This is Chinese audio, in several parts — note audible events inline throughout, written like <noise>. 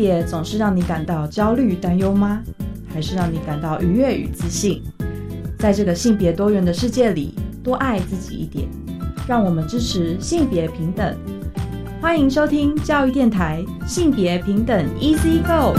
别总是让你感到焦虑、担忧吗？还是让你感到愉悦与自信？在这个性别多元的世界里，多爱自己一点。让我们支持性别平等。欢迎收听教育电台性别平等 Easy Go。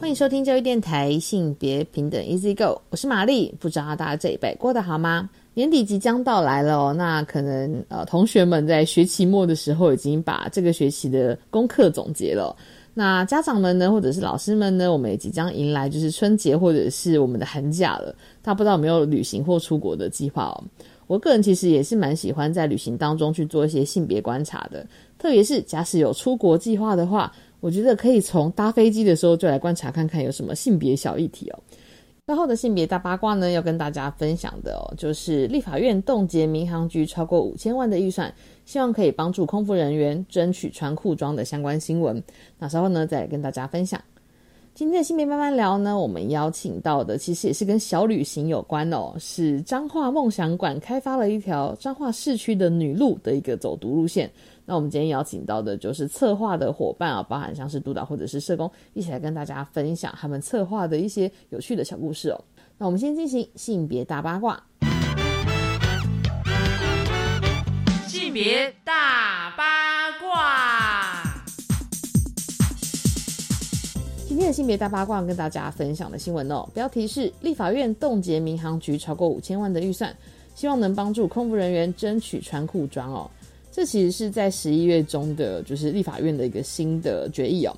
欢迎收听教育电台性别平等 Easy Go，我是玛丽。不知道大家这一辈过得好吗？年底即将到来了，那可能呃，同学们在学期末的时候已经把这个学期的功课总结了。那家长们呢，或者是老师们呢，我们也即将迎来就是春节或者是我们的寒假了。大不知道有没有旅行或出国的计划哦？我个人其实也是蛮喜欢在旅行当中去做一些性别观察的，特别是假使有出国计划的话，我觉得可以从搭飞机的时候就来观察看看有什么性别小议题哦。最后的性别大八卦呢，要跟大家分享的哦，就是立法院冻结民航局超过五千万的预算，希望可以帮助空服人员争取穿裤装的相关新闻。那稍后呢，再跟大家分享。今天的性别慢慢聊呢，我们邀请到的其实也是跟小旅行有关哦，是彰化梦想馆开发了一条彰化市区的女路的一个走读路线。那我们今天邀请到的就是策划的伙伴啊，包含像是督导或者是社工，一起来跟大家分享他们策划的一些有趣的小故事哦。那我们先进行性别大八卦，性别大八卦。今天的性别大八卦跟大家分享的新闻哦，标题是立法院冻结民航局超过五千万的预算，希望能帮助空服人员争取穿裤装哦。这其实是在十一月中的，就是立法院的一个新的决议哦。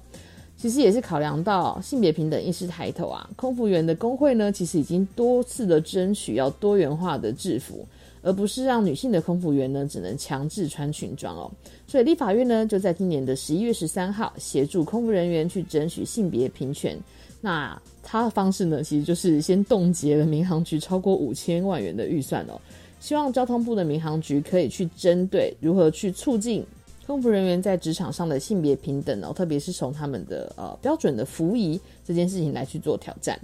其实也是考量到性别平等意识抬头啊，空服员的工会呢，其实已经多次的争取要多元化的制服，而不是让女性的空服员呢只能强制穿裙装哦。所以立法院呢就在今年的十一月十三号，协助空服人员去争取性别平权。那他的方式呢，其实就是先冻结了民航局超过五千万元的预算哦。希望交通部的民航局可以去针对如何去促进空服人员在职场上的性别平等哦，特别是从他们的呃标准的服仪这件事情来去做挑战。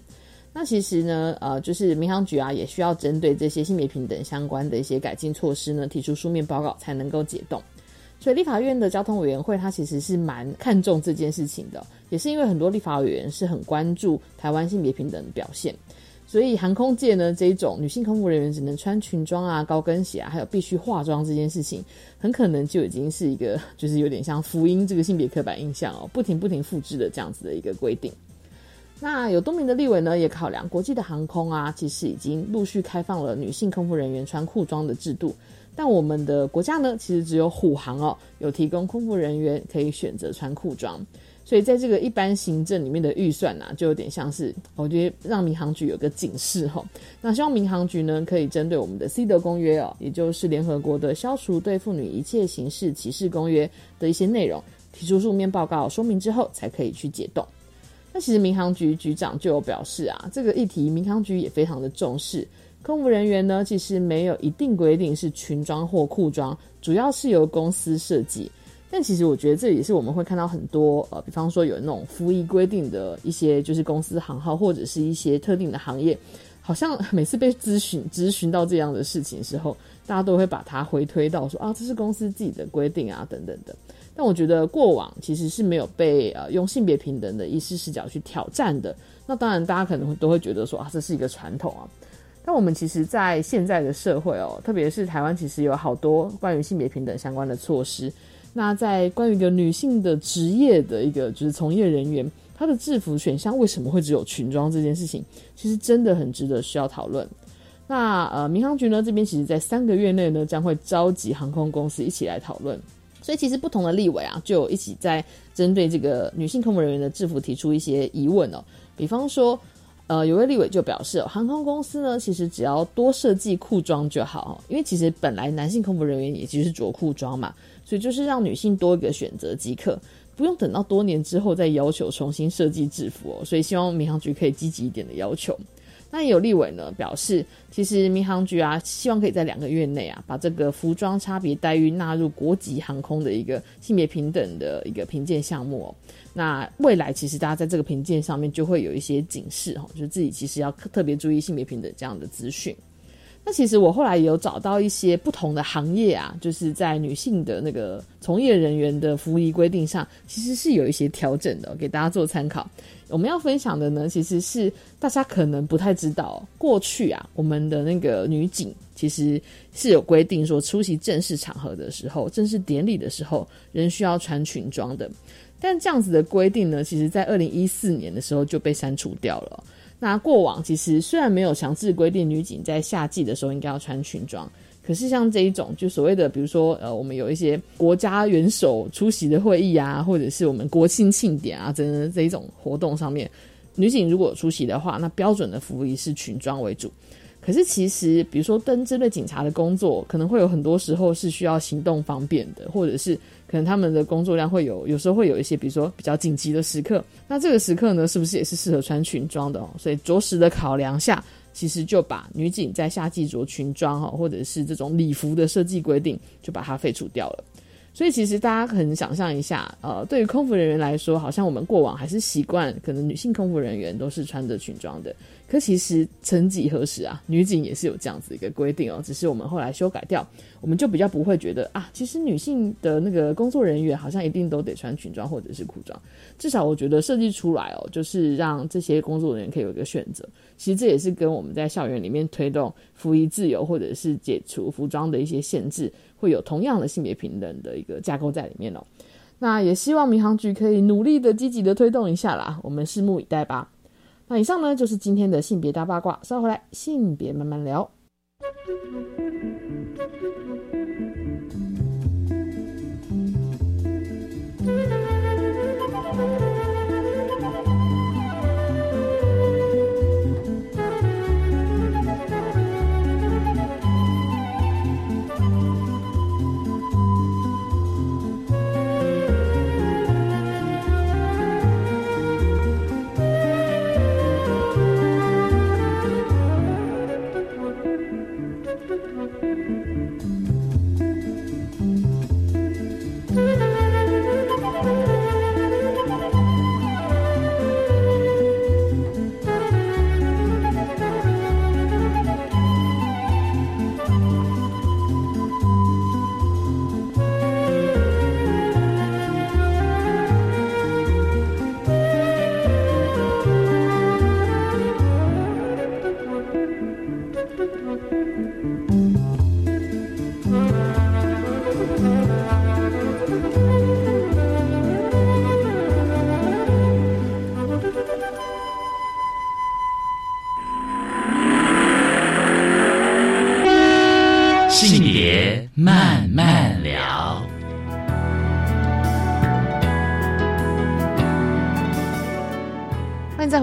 那其实呢，呃，就是民航局啊，也需要针对这些性别平等相关的一些改进措施呢，提出书面报告才能够解冻。所以立法院的交通委员会，它其实是蛮看重这件事情的，也是因为很多立法委员是很关注台湾性别平等的表现。所以航空界呢，这种女性空服人员只能穿裙装啊、高跟鞋啊，还有必须化妆这件事情，很可能就已经是一个，就是有点像福音这个性别刻板印象哦，不停不停复制的这样子的一个规定。那有多名的立委呢，也考量国际的航空啊，其实已经陆续开放了女性空服人员穿裤装的制度，但我们的国家呢，其实只有虎航哦，有提供空服人员可以选择穿裤装。所以在这个一般行政里面的预算呢，就有点像是我觉得让民航局有个警示哈。那希望民航局呢，可以针对我们的 C 德公约哦，也就是联合国的消除对妇女一切形式歧视公约的一些内容，提出书面报告说明之后，才可以去解冻。那其实民航局局长就有表示啊，这个议题民航局也非常的重视。空服人员呢，其实没有一定规定是裙装或裤装，主要是由公司设计。但其实我觉得这也是我们会看到很多呃，比方说有那种服役规定的一些就是公司行号或者是一些特定的行业，好像每次被咨询咨询到这样的事情的时候，大家都会把它回推到说啊，这是公司自己的规定啊等等的。但我觉得过往其实是没有被呃用性别平等的意识视角去挑战的。那当然大家可能都会觉得说啊，这是一个传统啊。但我们其实，在现在的社会哦，特别是台湾，其实有好多关于性别平等相关的措施。那在关于一个女性的职业的一个就是从业人员，她的制服选项为什么会只有裙装这件事情，其实真的很值得需要讨论。那呃，民航局呢这边其实在三个月内呢将会召集航空公司一起来讨论，所以其实不同的立委啊就一起在针对这个女性空服人员的制服提出一些疑问哦，比方说。呃，有位立委就表示，航空公司呢，其实只要多设计裤装就好，因为其实本来男性空服人员也其实是着裤装嘛，所以就是让女性多一个选择即可，不用等到多年之后再要求重新设计制服哦。所以希望民航局可以积极一点的要求。那也有立委呢表示，其实民航局啊，希望可以在两个月内啊，把这个服装差别待遇纳入国籍航空的一个性别平等的一个评鉴项目哦。那未来其实大家在这个评鉴上面就会有一些警示哈，就自己其实要特别注意性别平等这样的资讯。那其实我后来也有找到一些不同的行业啊，就是在女性的那个从业人员的服仪规定上，其实是有一些调整的，给大家做参考。我们要分享的呢，其实是大家可能不太知道，过去啊，我们的那个女警其实是有规定说，出席正式场合的时候，正式典礼的时候，仍需要穿裙装的。但这样子的规定呢，其实在二零一四年的时候就被删除掉了。那过往其实虽然没有强制规定女警在夏季的时候应该要穿裙装，可是像这一种就所谓的，比如说呃，我们有一些国家元首出席的会议啊，或者是我们国庆庆典啊，等等这一种活动上面，女警如果出席的话，那标准的服务仪是裙装为主。可是其实，比如说登针对警察的工作，可能会有很多时候是需要行动方便的，或者是可能他们的工作量会有，有时候会有一些，比如说比较紧急的时刻。那这个时刻呢，是不是也是适合穿裙装的哦？所以着实的考量下，其实就把女警在夏季着裙装哈，或者是这种礼服的设计规定，就把它废除掉了。所以其实大家可能想象一下，呃，对于空服人员来说，好像我们过往还是习惯，可能女性空服人员都是穿着裙装的。可其实曾几何时啊，女警也是有这样子一个规定哦，只是我们后来修改掉，我们就比较不会觉得啊，其实女性的那个工作人员好像一定都得穿裙装或者是裤装。至少我觉得设计出来哦，就是让这些工作人员可以有一个选择。其实这也是跟我们在校园里面推动服役自由或者是解除服装的一些限制。会有同样的性别平等的一个架构在里面哦，那也希望民航局可以努力的、积极的推动一下啦，我们拭目以待吧。那以上呢就是今天的性别大八卦，稍回来性别慢慢聊。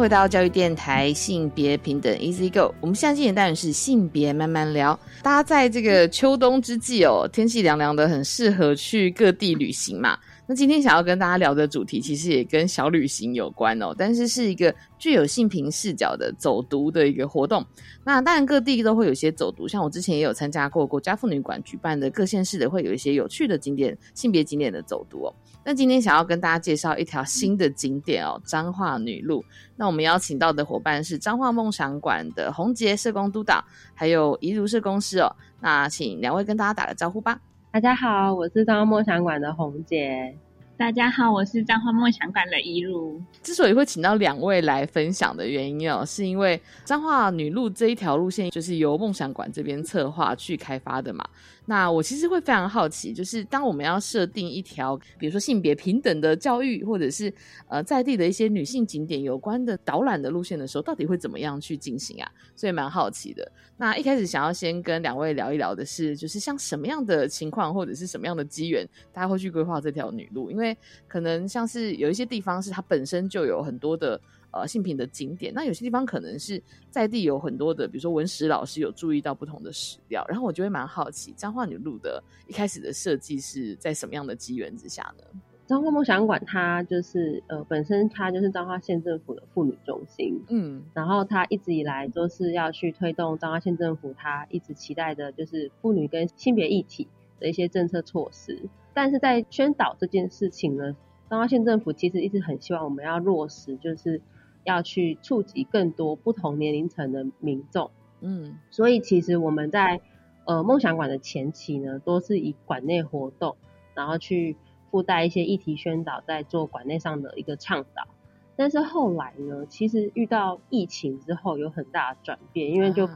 到教育电台，性别平等 Easy Go。我们现在今天单元是性别慢慢聊。大家在这个秋冬之际哦，天气凉凉的，很适合去各地旅行嘛。那今天想要跟大家聊的主题，其实也跟小旅行有关哦，但是是一个具有性平视角的走读的一个活动。那当然各地都会有一些走读，像我之前也有参加过国家妇女馆举办的各县市的，会有一些有趣的景点、性别景点的走读哦。那今天想要跟大家介绍一条新的景点哦，彰化女路。那我们邀请到的伙伴是彰化梦想馆的洪杰社工督导，还有怡如社工师哦。那请两位跟大家打个招呼吧。大家好，我是彰化梦想馆的红姐。大家好，我是彰化梦想馆的一路。之所以会请到两位来分享的原因哦，是因为彰化女路这一条路线就是由梦想馆这边策划去开发的嘛。那我其实会非常好奇，就是当我们要设定一条，比如说性别平等的教育，或者是呃在地的一些女性景点有关的导览的路线的时候，到底会怎么样去进行啊？所以蛮好奇的。那一开始想要先跟两位聊一聊的是，就是像什么样的情况，或者是什么样的机缘，大家会去规划这条女路？因为可能像是有一些地方是它本身就有很多的。呃，性品的景点，那有些地方可能是在地有很多的，比如说文史老师有注意到不同的史料，然后我就会蛮好奇，彰化女路的一开始的设计是在什么样的机缘之下呢？彰化梦想馆它就是呃，本身它就是彰化县政府的妇女中心，嗯，然后它一直以来都是要去推动彰化县政府它一直期待的就是妇女跟性别议题的一些政策措施，但是在宣导这件事情呢，彰化县政府其实一直很希望我们要落实，就是。要去触及更多不同年龄层的民众，嗯，所以其实我们在呃梦想馆的前期呢，都是以馆内活动，然后去附带一些议题宣导，在做馆内上的一个倡导。但是后来呢，其实遇到疫情之后有很大的转变，因为就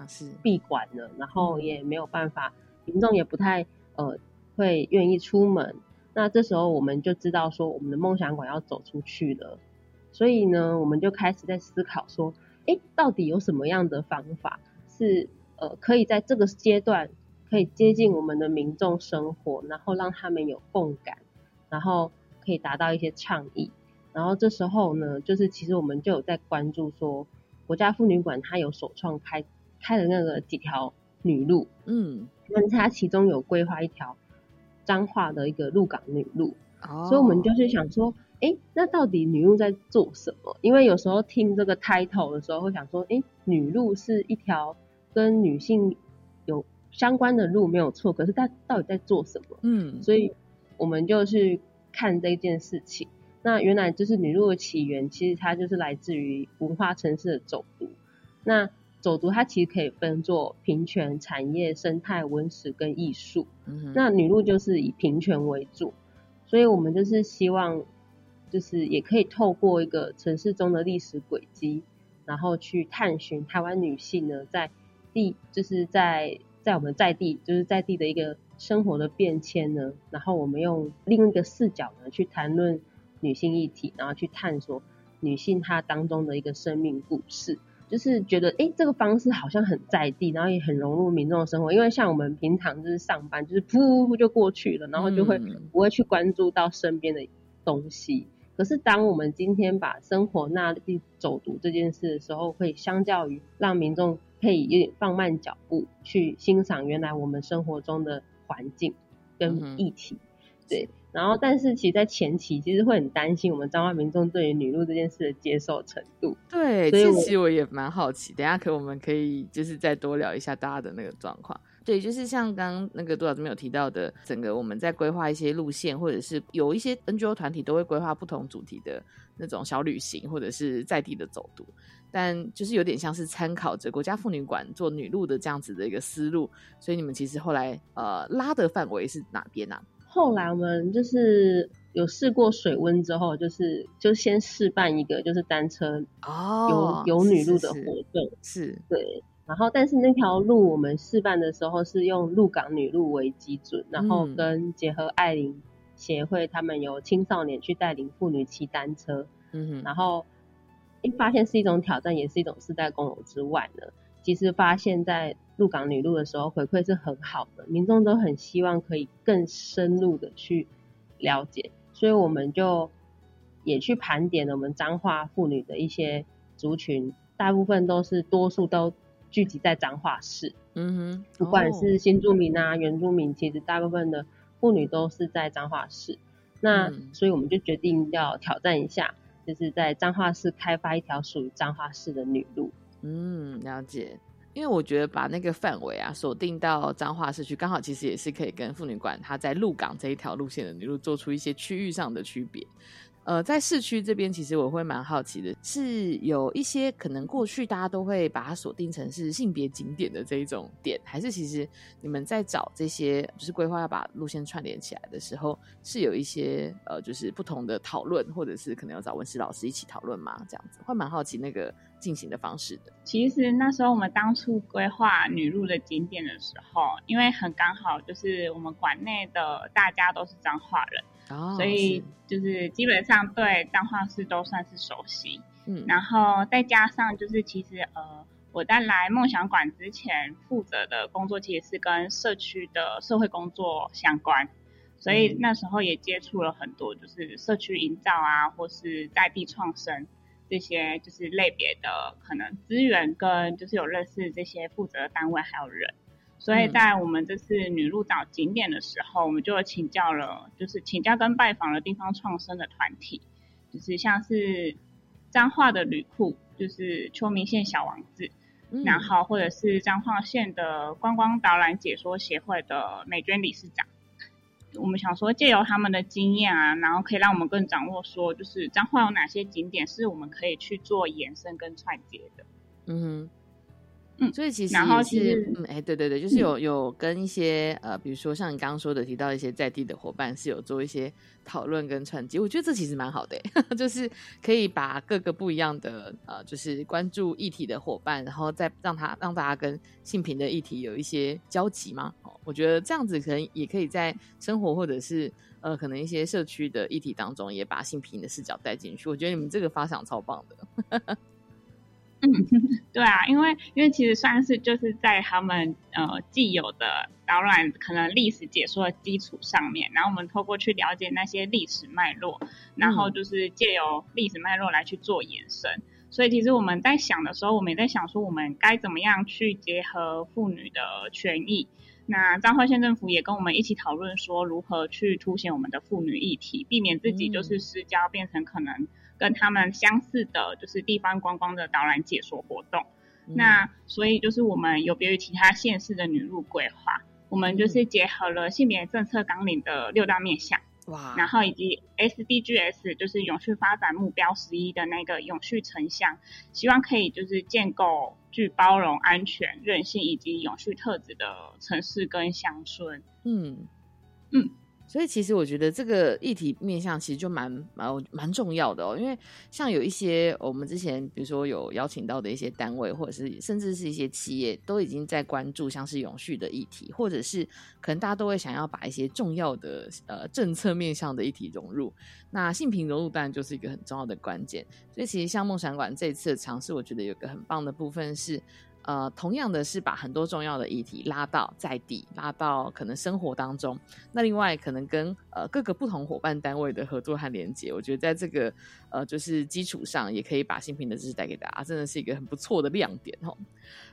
闭馆了，然后也没有办法，民众也不太呃会愿意出门。那这时候我们就知道说，我们的梦想馆要走出去了，所以呢，我们就开始在思考说，哎，到底有什么样的方法是呃可以在这个阶段可以接近我们的民众生活，然后让他们有共感，然后可以达到一些倡议。然后这时候呢，就是其实我们就有在关注说，国家妇女馆它有首创开开的那个几条女路，嗯，那它其中有规划一条彰化的一个鹿港女路，哦，所以我们就是想说，哎，那到底女路在做什么？因为有时候听这个 title 的时候会想说，哎，女路是一条跟女性有相关的路没有错，可是它到底在做什么？嗯，所以我们就去看这件事情。那原来就是女路的起源，其实它就是来自于文化城市的走读。那走读它其实可以分作平权、产业、生态、文史跟艺术。嗯那女路就是以平权为主，所以我们就是希望，就是也可以透过一个城市中的历史轨迹，然后去探寻台湾女性呢在地，就是在在我们在地，就是在地的一个生活的变迁呢，然后我们用另一个视角呢去谈论。女性议题，然后去探索女性她当中的一个生命故事，就是觉得哎，这个方式好像很在地，然后也很融入民众的生活。因为像我们平常就是上班，就是噗噗就过去了，然后就会不会去关注到身边的东西。可是当我们今天把生活纳入走读这件事的时候，会相较于让民众可以有点放慢脚步去欣赏原来我们生活中的环境跟议题，对。然后，但是其实，在前期其实会很担心我们彰化民众对于女路这件事的接受程度。对，所以其实我也蛮好奇，等下可我们可以就是再多聊一下大家的那个状况。对，就是像刚刚那个杜老师没有提到的，整个我们在规划一些路线，或者是有一些 NGO 团体都会规划不同主题的那种小旅行，或者是在地的走读，但就是有点像是参考着国家妇女馆做女路的这样子的一个思路。所以你们其实后来呃拉的范围是哪边呢？后来我们就是有试过水温之后，就是就先试办一个就是单车哦有有女路的活动，是对。然后但是那条路我们示范的时候是用鹿港女路为基准，然后跟结合爱玲协会，他们有青少年去带领妇女骑单车，嗯哼。然后一发现是一种挑战，也是一种世代共融之外呢，其实发现在。鹿港女路的时候回馈是很好的，民众都很希望可以更深入的去了解，所以我们就也去盘点了我们彰化妇女的一些族群，大部分都是多数都聚集在彰化市，嗯哼，不管是新住民啊原住民，其实大部分的妇女都是在彰化市，那所以我们就决定要挑战一下，就是在彰化市开发一条属于彰化市的女路，嗯，了解。因为我觉得把那个范围啊锁定到彰化市区，刚好其实也是可以跟妇女馆它在鹿港这一条路线的女路做出一些区域上的区别。呃，在市区这边，其实我会蛮好奇的，是有一些可能过去大家都会把它锁定成是性别景点的这一种点，还是其实你们在找这些就是规划要把路线串联起来的时候，是有一些呃就是不同的讨论，或者是可能要找文史老师一起讨论吗？这样子会蛮好奇那个进行的方式的。其实那时候我们当初规划女路的景点的时候，因为很刚好就是我们馆内的大家都是彰化人。所以就是基本上对彰化市都算是熟悉，嗯，然后再加上就是其实呃我在来梦想馆之前负责的工作其实是跟社区的社会工作相关，所以那时候也接触了很多就是社区营造啊或是在地创生这些就是类别的可能资源跟就是有认识这些负责单位还有人。所以在我们这次女路找景点的时候，我们就请教了，就是请教跟拜访了地方创生的团体，就是像是彰化的旅库，就是秋明县小王子，然后或者是彰化县的观光导览解说协会的美娟理事长，我们想说借由他们的经验啊，然后可以让我们更掌握说，就是彰化有哪些景点是我们可以去做延伸跟串接的，嗯哼。嗯，所以其实也是，嗯，哎，对对对，就是有有跟一些呃，比如说像你刚刚说的，提到一些在地的伙伴是有做一些讨论跟串接，我觉得这其实蛮好的，<laughs> 就是可以把各个不一样的呃，就是关注议题的伙伴，然后再让他让大家跟性平的议题有一些交集嘛。哦，我觉得这样子可能也可以在生活或者是呃，可能一些社区的议题当中，也把性平的视角带进去。我觉得你们这个发想超棒的。嗯，<laughs> 对啊，因为因为其实算是就是在他们呃既有的导览可能历史解说的基础上面，然后我们透过去了解那些历史脉络，然后就是借由历史脉络来去做延伸。所以其实我们在想的时候，我们也在想说，我们该怎么样去结合妇女的权益。那彰化县政府也跟我们一起讨论说，如何去凸显我们的妇女议题，避免自己就是私交，变成可能。跟他们相似的，就是地方观光的导览解说活动。那所以就是我们有别于其他县市的女路规划，我们就是结合了性别政策纲领的六大面向，哇，然后以及 SDGs 就是永续发展目标十一的那个永续城乡，希望可以就是建构具包容、安全、韧性以及永续特质的城市跟乡村。嗯嗯。所以其实我觉得这个议题面向其实就蛮蛮蛮重要的哦，因为像有一些我们之前比如说有邀请到的一些单位，或者是甚至是一些企业，都已经在关注像是永续的议题，或者是可能大家都会想要把一些重要的呃政策面向的议题融入。那性平融入当然就是一个很重要的关键。所以其实像梦想馆这次的尝试，我觉得有个很棒的部分是。呃，同样的是把很多重要的议题拉到在地，拉到可能生活当中。那另外可能跟呃各个不同伙伴单位的合作和连接，我觉得在这个呃就是基础上，也可以把新品的知识带给大家，真的是一个很不错的亮点哦。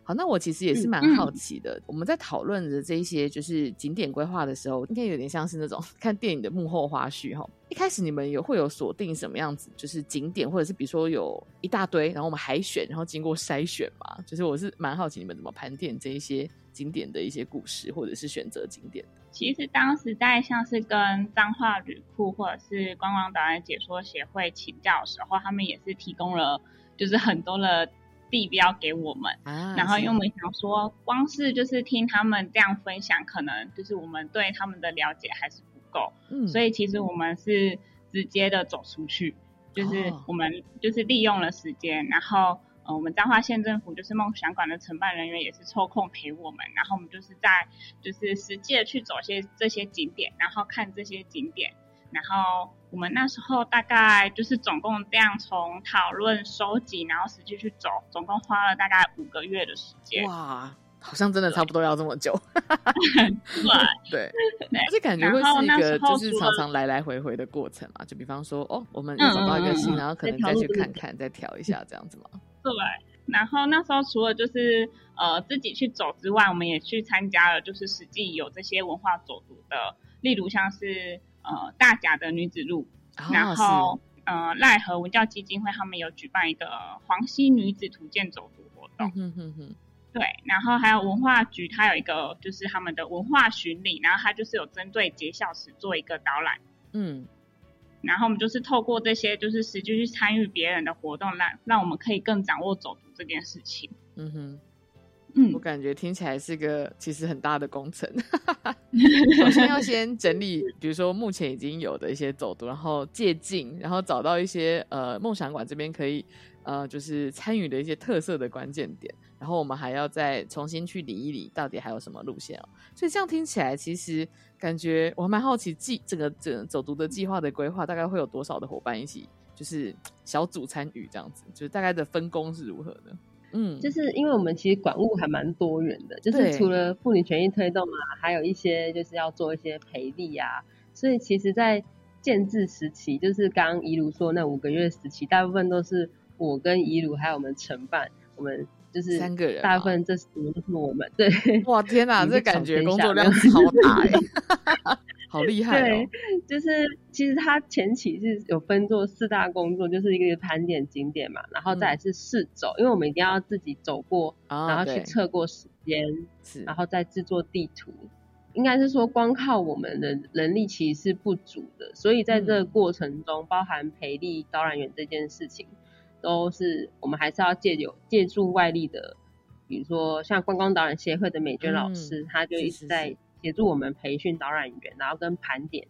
好，那我其实也是蛮好奇的。我们在讨论的这一些就是景点规划的时候，应该有点像是那种 <laughs> 看电影的幕后花絮哈。一开始你们有会有锁定什么样子，就是景点，或者是比如说有一大堆，然后我们海选，然后经过筛选嘛？就是我是蛮好奇你们怎么盘点这一些景点的一些故事，或者是选择景点的。其实当时在像是跟彰化旅库或者是观光导览解说协会请教的时候，他们也是提供了就是很多的。地标给我们，啊然后因为我们想说，光是就是听他们这样分享，可能就是我们对他们的了解还是不够，所以其实我们是直接的走出去，就是我们就是利用了时间，然后呃，我们彰化县政府就是梦想馆的承办人员也是抽空陪我们，然后我们就是在就是实际的去走些这些景点，然后看这些景点。然后我们那时候大概就是总共这样从讨论收集，然后实际去走，总共花了大概五个月的时间。哇，好像真的差不多要这么久。<laughs> 对 <laughs> 对，而且感觉会是一个就是常常来来回回的过程嘛。就比方说，哦，我们找到一个新，然后可能再去看看，再调一下这样子嘛。<laughs> 对。然后那时候除了就是呃自己去走之外，我们也去参加了，就是实际有这些文化走读的，例如像是。呃，大甲的女子路，然后呃，赖和文教基金会他们有举办一个黄溪女子图鉴走读活动，嗯哼哼，对，然后还有文化局，它有一个就是他们的文化巡礼，然后它就是有针对节孝史做一个导览，嗯，然后我们就是透过这些就是实际去参与别人的活动，让让我们可以更掌握走读这件事情，嗯哼。嗯，我感觉听起来是个其实很大的工程。<laughs> 首先要先整理，比如说目前已经有的一些走读，然后借镜，然后找到一些呃梦想馆这边可以呃就是参与的一些特色的关键点，然后我们还要再重新去理一理，到底还有什么路线哦。所以这样听起来，其实感觉我蛮好奇，计这个整走读的计划的规划，大概会有多少的伙伴一起，就是小组参与这样子，就是大概的分工是如何的？嗯，就是因为我们其实管务还蛮多元的，就是除了妇女权益推动啊，还有一些就是要做一些培力啊，所以其实，在建制时期，就是刚刚怡如说那五个月时期，大部分都是我跟怡如还有我们承办，我们就是三个人，大部分这是我们，对，<laughs> 哇天哪，<laughs> 这感觉工作量超大哎。<laughs> 好厉害！对，就是其实它前期是有分做四大工作，就是一个盘点景点嘛，然后再是试走，因为我们一定要自己走过，然后去测过时间，然后再制作地图。应该是说，光靠我们的能力其实是不足的，所以在这个过程中，包含培力导览员这件事情，都是我们还是要借有借助外力的比如说像观光导览协会的美娟老师，他就一直在协助我们培训导览员，然后跟盘点，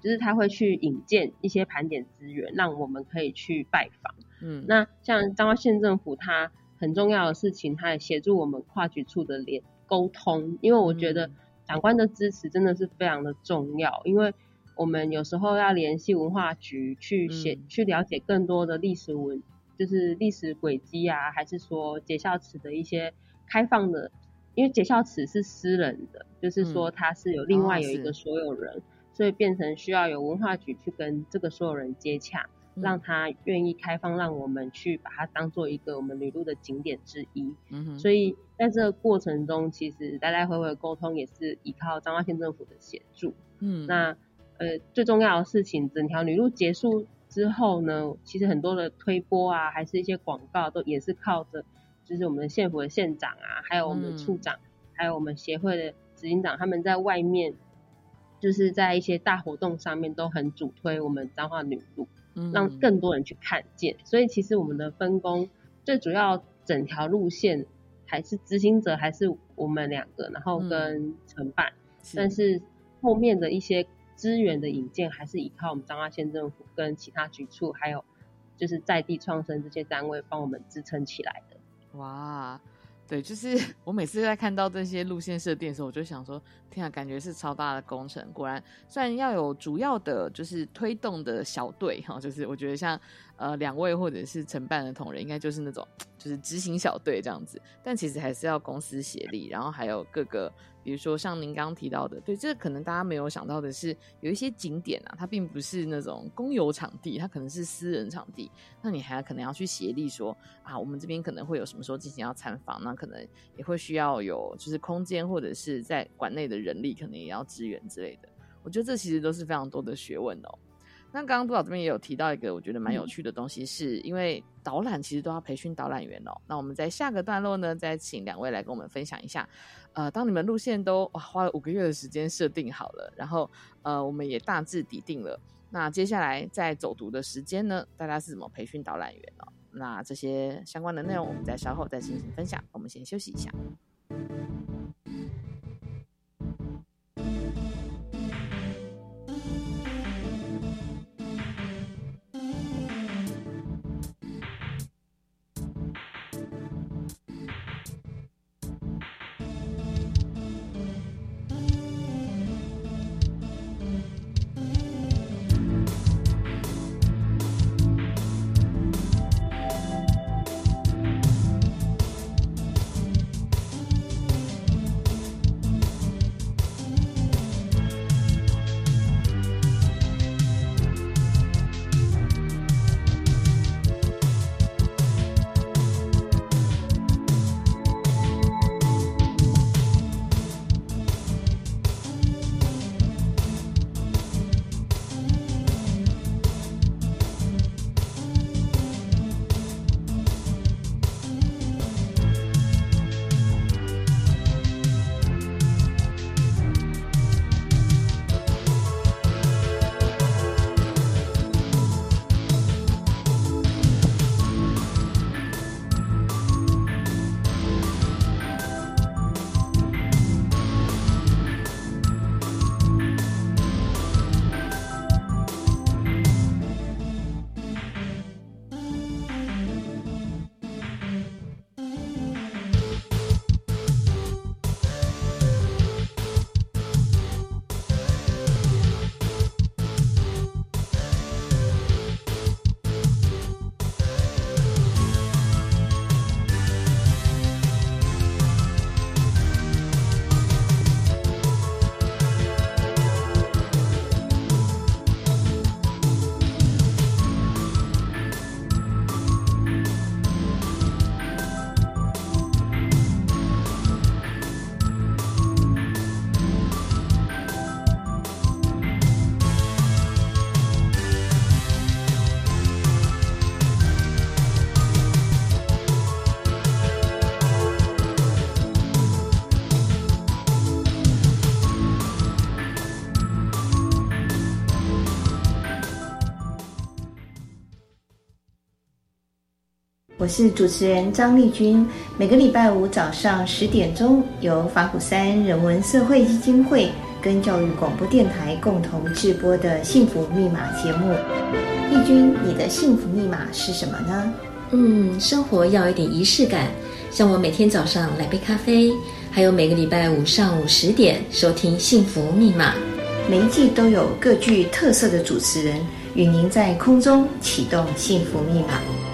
就是他会去引荐一些盘点资源，让我们可以去拜访。嗯，那像彰化县政府，他很重要的事情，他也协助我们跨局处的联沟通，因为我觉得长官的支持真的是非常的重要，因为我们有时候要联系文化局去写，去了解更多的历史文。就是历史轨迹啊，还是说结孝祠的一些开放的？因为结孝祠是私人的，就是说它是有另外有一个所有人，所以变成需要有文化局去跟这个所有人接洽，让他愿意开放，让我们去把它当做一个我们旅路的景点之一。嗯所以在这个过程中，其实来来回回沟通也是依靠彰化县政府的协助。嗯。那呃，最重要的事情，整条旅路结束。之后呢，其实很多的推播啊，还是一些广告，都也是靠着，就是我们县府的县长啊，还有我们的处长，还有我们协会的执行长，他们在外面，就是在一些大活动上面都很主推我们彰化女路，让更多人去看见。所以其实我们的分工最主要，整条路线还是执行者还是我们两个，然后跟承办，但是后面的一些。资源的引荐还是依靠我们彰化县政府跟其他局处，还有就是在地创生这些单位帮我们支撑起来的。哇，对，就是我每次在看到这些路线设定的时候，我就想说，天啊，感觉是超大的工程。果然，虽然要有主要的，就是推动的小队哈，<laughs> 就是我觉得像呃两位或者是承办的同仁，应该就是那种就是执行小队这样子，但其实还是要公司协力，然后还有各个。比如说像您刚刚提到的，对，这可能大家没有想到的是，有一些景点啊，它并不是那种公有场地，它可能是私人场地。那你还可能要去协力说啊，我们这边可能会有什么时候进行要参访，那可能也会需要有就是空间或者是在馆内的人力，可能也要支援之类的。我觉得这其实都是非常多的学问哦。那刚刚督导这边也有提到一个我觉得蛮有趣的东西，是因为导览其实都要培训导览员哦。那我们在下个段落呢，再请两位来跟我们分享一下。呃，当你们路线都哇花了五个月的时间设定好了，然后呃，我们也大致底定了。那接下来在走读的时间呢，大家是怎么培训导览员哦？那这些相关的内容，我们在稍后再进行分享。我们先休息一下。是主持人张丽君。每个礼拜五早上十点钟，由法鼓山人文社会基金会跟教育广播电台共同制播的《幸福密码》节目。丽君，你的幸福密码是什么呢？嗯，生活要一点仪式感，像我每天早上来杯咖啡，还有每个礼拜五上午十点收听《幸福密码》。每一季都有各具特色的主持人与您在空中启动幸福密码。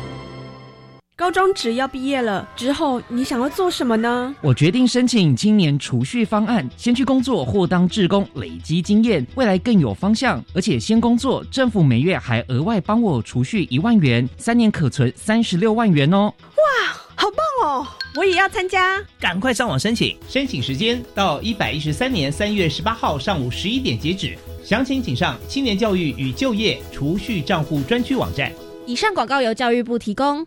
高中只要毕业了之后，你想要做什么呢？我决定申请青年储蓄方案，先去工作或当志工，累积经验，未来更有方向。而且先工作，政府每月还额外帮我储蓄一万元，三年可存三十六万元哦！哇，好棒哦！我也要参加，赶快上网申请。申请时间到一百一十三年三月十八号上午十一点截止，详情请上青年教育与就业储蓄账户专区网站。以上广告由教育部提供。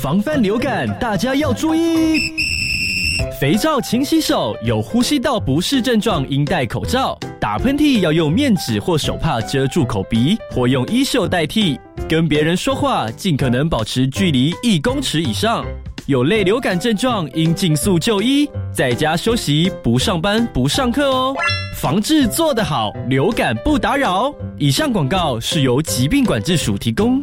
防范流感，大家要注意。肥皂勤洗手，有呼吸道不适症状应戴口罩。打喷嚏要用面纸或手帕遮住口鼻，或用衣袖代替。跟别人说话尽可能保持距离一公尺以上。有类流感症状应尽速就医，在家休息，不上班不上课哦。防治做得好，流感不打扰。以上广告是由疾病管制署提供。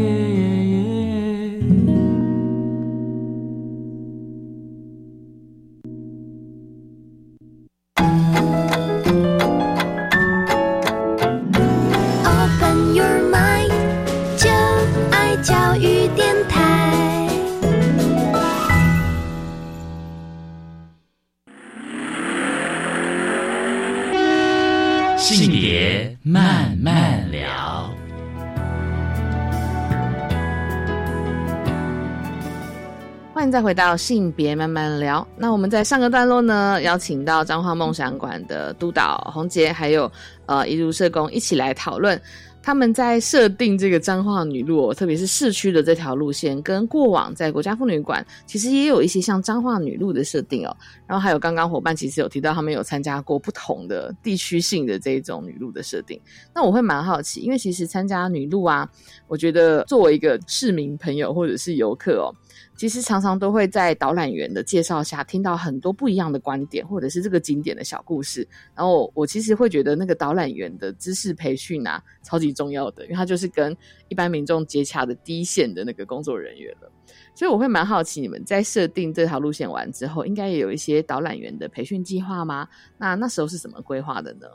再回到性别慢慢聊，那我们在上个段落呢，邀请到彰化梦想馆的督导洪杰，还有呃一路社工一起来讨论，他们在设定这个彰化女路，特别是市区的这条路线，跟过往在国家妇女馆其实也有一些像彰化女路的设定哦。然后还有刚刚伙伴其实有提到，他们有参加过不同的地区性的这种女路的设定。那我会蛮好奇，因为其实参加女路啊，我觉得作为一个市民朋友或者是游客哦。其实常常都会在导览员的介绍下听到很多不一样的观点，或者是这个景点的小故事。然后我其实会觉得那个导览员的知识培训啊，超级重要的，因为他就是跟一般民众接洽的第一线的那个工作人员了。所以我会蛮好奇，你们在设定这条路线完之后，应该也有一些导览员的培训计划吗？那那时候是怎么规划的呢？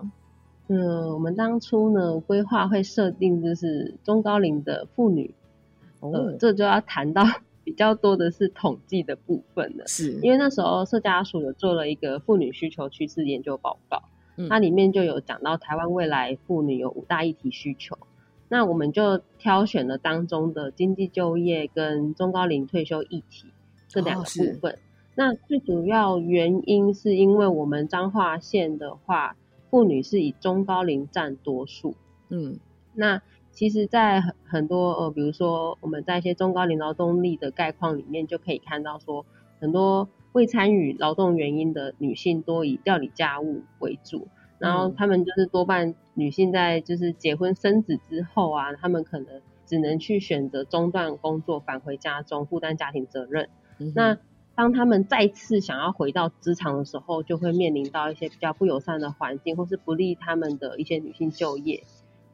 嗯，我们当初呢规划会设定就是中高龄的妇女，哦，这就要谈到。比较多的是统计的部分的，是因为那时候社家署有做了一个妇女需求趋势研究报告，它里面就有讲到台湾未来妇女有五大议题需求，那我们就挑选了当中的经济就业跟中高龄退休议题这两个部分。那最主要原因是因为我们彰化县的话，妇女是以中高龄占多数，嗯，那。其实，在很很多呃，比如说我们在一些中高龄劳动力的概况里面，就可以看到说，很多未参与劳动原因的女性多以料理家务为主，然后他们就是多半女性在就是结婚生子之后啊，他们可能只能去选择中断工作，返回家中负担家庭责任。那当他们再次想要回到职场的时候，就会面临到一些比较不友善的环境，或是不利他们的一些女性就业。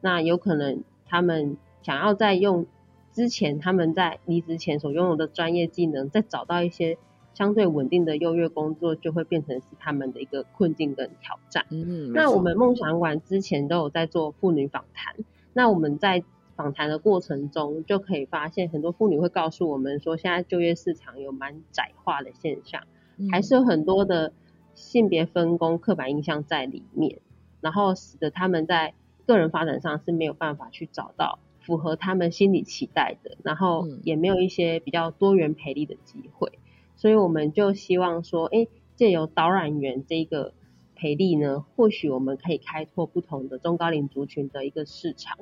那有可能。他们想要再用之前他们在离职前所拥有的专业技能，再找到一些相对稳定的优越工作，就会变成是他们的一个困境跟挑战。嗯，那我们梦想馆之前都有在做妇女访谈，那我们在访谈的过程中就可以发现，很多妇女会告诉我们说，现在就业市场有蛮窄化的现象，还是有很多的性别分工、刻板印象在里面，然后使得他们在。个人发展上是没有办法去找到符合他们心理期待的，然后也没有一些比较多元培力的机会，所以我们就希望说，哎，借由导览员这个培力呢，或许我们可以开拓不同的中高龄族群的一个市场，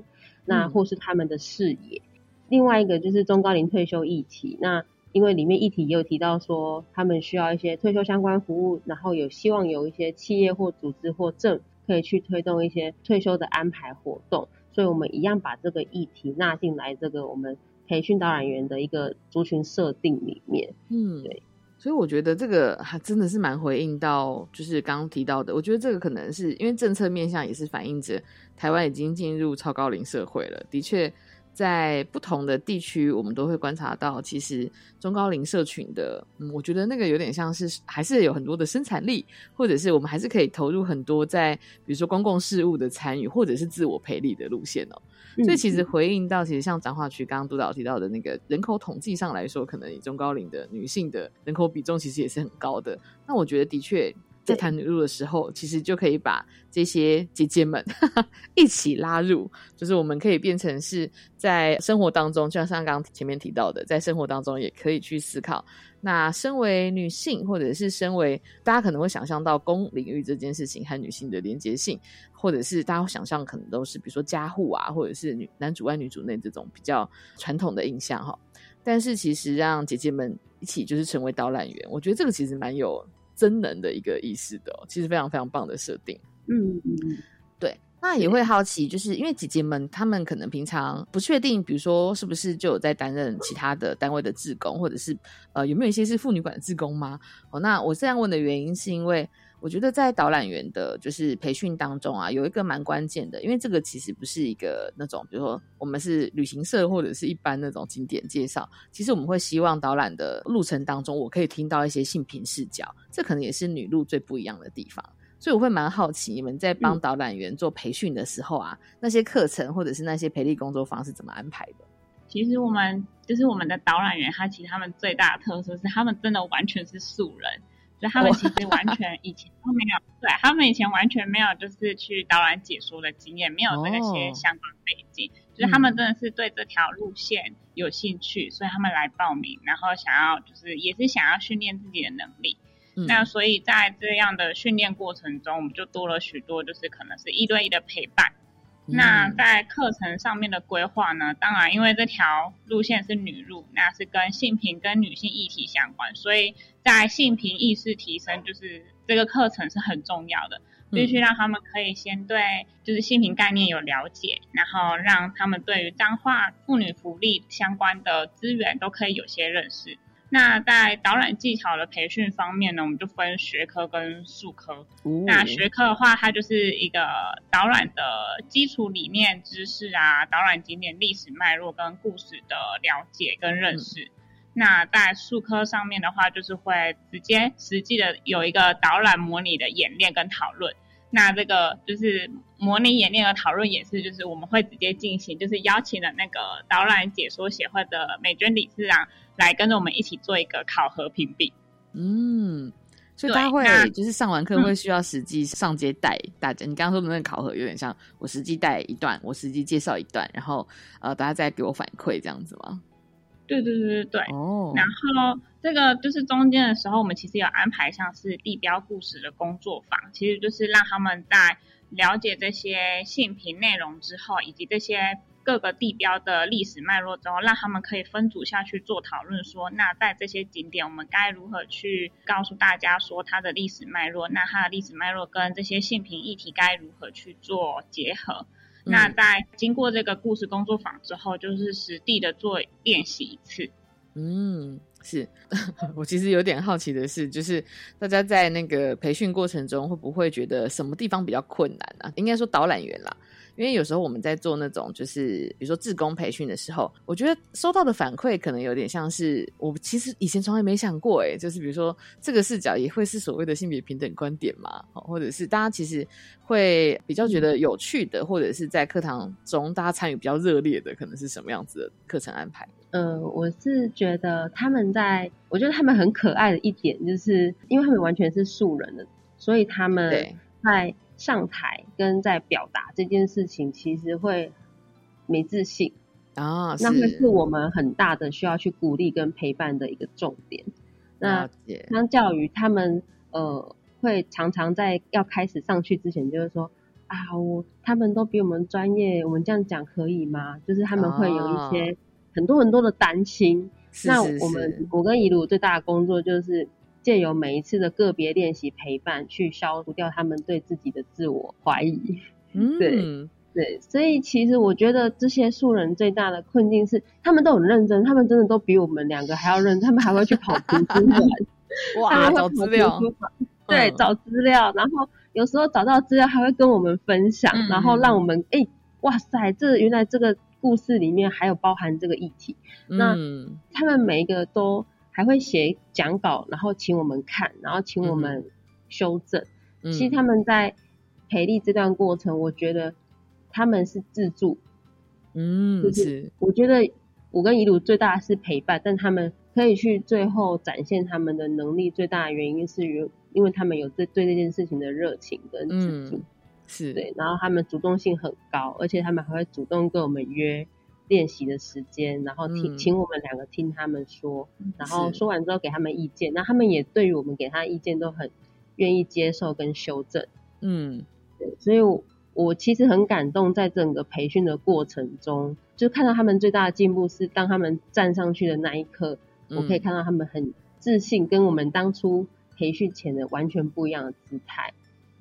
那或是他们的视野。另外一个就是中高龄退休议题，那因为里面议题也有提到说，他们需要一些退休相关服务，然后有希望有一些企业或组织或政可以去推动一些退休的安排活动，所以我们一样把这个议题纳进来，这个我们培训导览员的一个族群设定里面。嗯，对，所以我觉得这个还真的是蛮回应到，就是刚刚提到的，我觉得这个可能是因为政策面向也是反映着台湾已经进入超高龄社会了，的确。在不同的地区，我们都会观察到，其实中高龄社群的，嗯，我觉得那个有点像是还是有很多的生产力，或者是我们还是可以投入很多在比如说公共事务的参与，或者是自我培力的路线哦。所以其实回应到，其实像彰化区刚刚督导提到的那个人口统计上来说，可能以中高龄的女性的人口比重其实也是很高的。那我觉得的确。在谈女入的时候，其实就可以把这些姐姐们 <laughs> 一起拉入，就是我们可以变成是在生活当中，就像刚刚前面提到的，在生活当中也可以去思考。那身为女性，或者是身为大家可能会想象到公领域这件事情和女性的连接性，或者是大家想象可能都是比如说家户啊，或者是女男主外女主内这种比较传统的印象哈。但是其实让姐姐们一起就是成为导览员，我觉得这个其实蛮有。真能的一个意思的，其实非常非常棒的设定。嗯嗯，对。那也会好奇，就是因为姐姐们她们可能平常不确定，比如说是不是就有在担任其他的单位的志工，或者是呃有没有一些是妇女馆的志工吗？哦，那我这样问的原因是因为。我觉得在导览员的，就是培训当中啊，有一个蛮关键的，因为这个其实不是一个那种，比如说我们是旅行社或者是一般那种景点介绍，其实我们会希望导览的路程当中，我可以听到一些性平视角，这可能也是女路最不一样的地方。所以我会蛮好奇，你们在帮导览员做培训的时候啊，那些课程或者是那些培力工作坊是怎么安排的？其实我们就是我们的导览员，他其实他们最大的特色是，他们真的完全是素人。所以他们其实完全以前都没有，对他们以前完全没有就是去导览解说的经验，没有这些相关背景，就是他们真的是对这条路线有兴趣，所以他们来报名，然后想要就是也是想要训练自己的能力。那所以在这样的训练过程中，我们就多了许多就是可能是一对一的陪伴。那在课程上面的规划呢？当然，因为这条路线是女路，那是跟性平跟女性议题相关，所以在性平意识提升，就是这个课程是很重要的，必须让他们可以先对就是性平概念有了解，然后让他们对于脏话妇女福利相关的资源都可以有些认识。那在导览技巧的培训方面呢，我们就分学科跟术科。那学科的话，它就是一个导览的基础理念知识啊，导览景点历史脉络跟故事的了解跟认识。那在术科上面的话，就是会直接实际的有一个导览模拟的演练跟讨论。那这个就是模拟演练和讨论也是，就是我们会直接进行，就是邀请了那个导览解说协会的美娟理事长。来跟着我们一起做一个考核评比，嗯，所以大家会就是上完课会需要实际上街带大家。你刚刚说的那个考核有点像我实际带一段，我实际介绍一段，然后呃大家再给我反馈这样子吗？对对对对对。哦。然后这个就是中间的时候，我们其实有安排像是地标故事的工作坊，其实就是让他们在了解这些性评内容之后，以及这些。各个地标的历史脉络之后，让他们可以分组下去做讨论，说那在这些景点，我们该如何去告诉大家说它的历史脉络？那它的历史脉络跟这些性平议题该如何去做结合？那在经过这个故事工作坊之后，就是实地的做练习一次。嗯，是 <laughs> 我其实有点好奇的是，就是大家在那个培训过程中，会不会觉得什么地方比较困难啊？应该说导览员啦。因为有时候我们在做那种就是比如说自工培训的时候，我觉得收到的反馈可能有点像是我其实以前从来没想过，哎，就是比如说这个视角也会是所谓的性别平等观点嘛，或者是大家其实会比较觉得有趣的，或者是在课堂中大家参与比较热烈的，可能是什么样子的课程安排？呃，我是觉得他们在，我觉得他们很可爱的一点，就是因为他们完全是素人的，所以他们在。上台跟在表达这件事情，其实会没自信啊，那会是我们很大的需要去鼓励跟陪伴的一个重点。那相较于他们呃，会常常在要开始上去之前，就是说啊，我他们都比我们专业，我们这样讲可以吗？就是他们会有一些很多很多的担心。那我们我跟一路最大的工作就是借由每一次的个别练习陪伴，去消除掉他们对自己的自我怀疑。嗯，<laughs> 对对，所以其实我觉得这些素人最大的困境是，他们都很认真，他们真的都比我们两个还要认真，他们还会去跑图书馆 <laughs> <laughs> 哇，找资料，对，找资料，然后有时候找到资料还会跟我们分享，然后让我们哎，哇塞，这原来这个。故事里面还有包含这个议题，那他们每一个都还会写讲稿，然后请我们看，然后请我们修正。其实他们在培力这段过程，我觉得他们是自助，嗯，就是。我觉得我跟怡鲁最大的是陪伴，但他们可以去最后展现他们的能力，最大的原因是因因为他们有这对这件事情的热情跟自助。是。对，然后他们主动性很高，而且他们还会主动跟我们约练习的时间，然后听请我们两个听他们说，然后说完之后给他们意见，那他们也对于我们给他意见都很愿意接受跟修正。嗯，对，所以我我其实很感动，在整个培训的过程中，就看到他们最大的进步是，当他们站上去的那一刻，我可以看到他们很自信，跟我们当初培训前的完全不一样的姿态。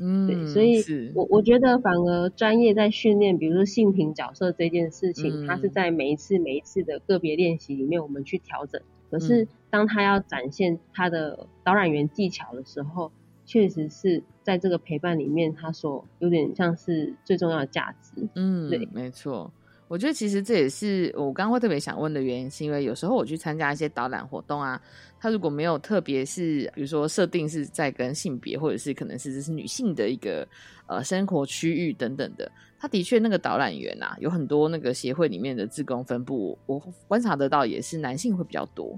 嗯，对，所以我我觉得反而专业在训练，比如说性平角色这件事情，它是在每一次每一次的个别练习里面，我们去调整。可是当他要展现他的导览员技巧的时候，确实是在这个陪伴里面，他所有点像是最重要的价值。嗯，对，没错。我觉得其实这也是我刚刚会特别想问的原因，是因为有时候我去参加一些导览活动啊，他如果没有特别是，比如说设定是在跟性别，或者是可能是这是女性的一个呃生活区域等等的，他的确那个导览员啊，有很多那个协会里面的自工分布，我观察得到也是男性会比较多。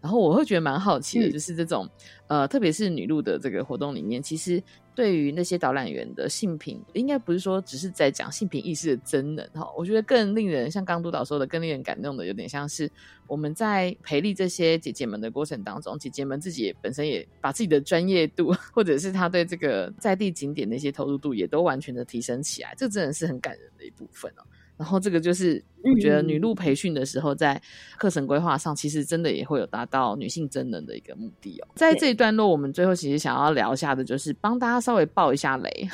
然后我会觉得蛮好奇的，就是这种呃，特别是女路的这个活动里面，其实对于那些导览员的性品，应该不是说只是在讲性品意识的真能哈。我觉得更令人像刚督导说的，更令人感动的，有点像是我们在培力这些姐姐们的过程当中，姐姐们自己本身也把自己的专业度，<laughs> 或者是她对这个在地景点的一些投入度，也都完全的提升起来。这真的是很感人的一部分哦。然后这个就是我觉得女路培训的时候，在课程规划上，其实真的也会有达到女性真人的一个目的哦。在这一段落，我们最后其实想要聊一下的，就是帮大家稍微爆一下雷，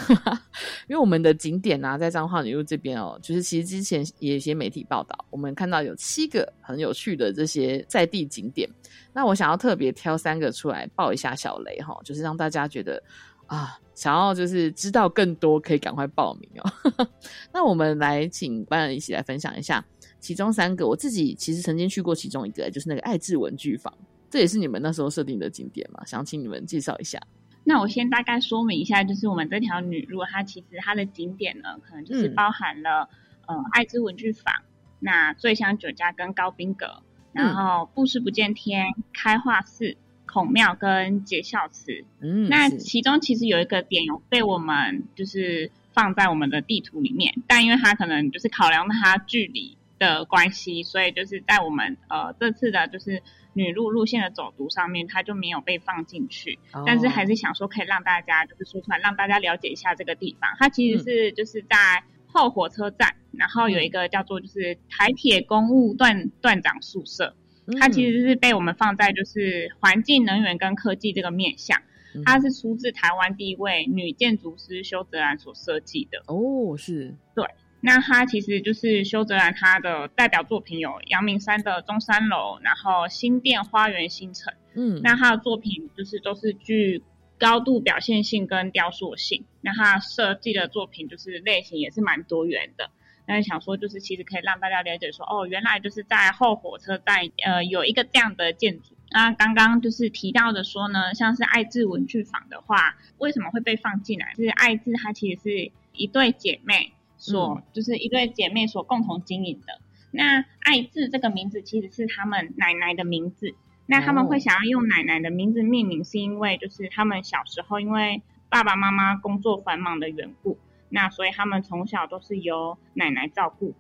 因为我们的景点啊，在彰化女路这边哦，就是其实之前也有一些媒体报道，我们看到有七个很有趣的这些在地景点，那我想要特别挑三个出来爆一下小雷哈，就是让大家觉得。啊，想要就是知道更多，可以赶快报名哦。<laughs> 那我们来请班人一起来分享一下其中三个。我自己其实曾经去过其中一个，就是那个爱智文具坊，这也是你们那时候设定的景点嘛？想请你们介绍一下。那我先大概说明一下，就是我们这条女路，它其实它的景点呢，可能就是包含了呃爱之文具坊、那醉香酒家跟高宾阁，然后不识不见天、开化寺。孔庙跟结孝祠，嗯，那其中其实有一个点有被我们就是放在我们的地图里面，但因为它可能就是考量它距离的关系，所以就是在我们呃这次的就是女路路线的走读上面，它就没有被放进去。但是还是想说可以让大家就是说出来，让大家了解一下这个地方。它其实是就是在后火车站，然后有一个叫做就是台铁公务段段长宿舍。它其实是被我们放在就是环境、能源跟科技这个面向，它是出自台湾第一位女建筑师修泽兰所设计的。哦，是对。那它其实就是修泽兰，她的代表作品有阳明山的中山楼，然后新店花园新城。嗯，那他的作品就是都是具高度表现性跟雕塑性。那他设计的作品就是类型也是蛮多元的。但是想说，就是其实可以让大家了解说，哦，原来就是在后火车站，呃，有一个这样的建筑。那刚刚就是提到的说呢，像是爱智文具坊的话，为什么会被放进来？就是爱智它其实是一对姐妹所，就是一对姐妹所共同经营的。那爱智这个名字其实是他们奶奶的名字。那他们会想要用奶奶的名字命名，是因为就是他们小时候因为爸爸妈妈工作繁忙的缘故。那所以他们从小都是由奶奶照顾，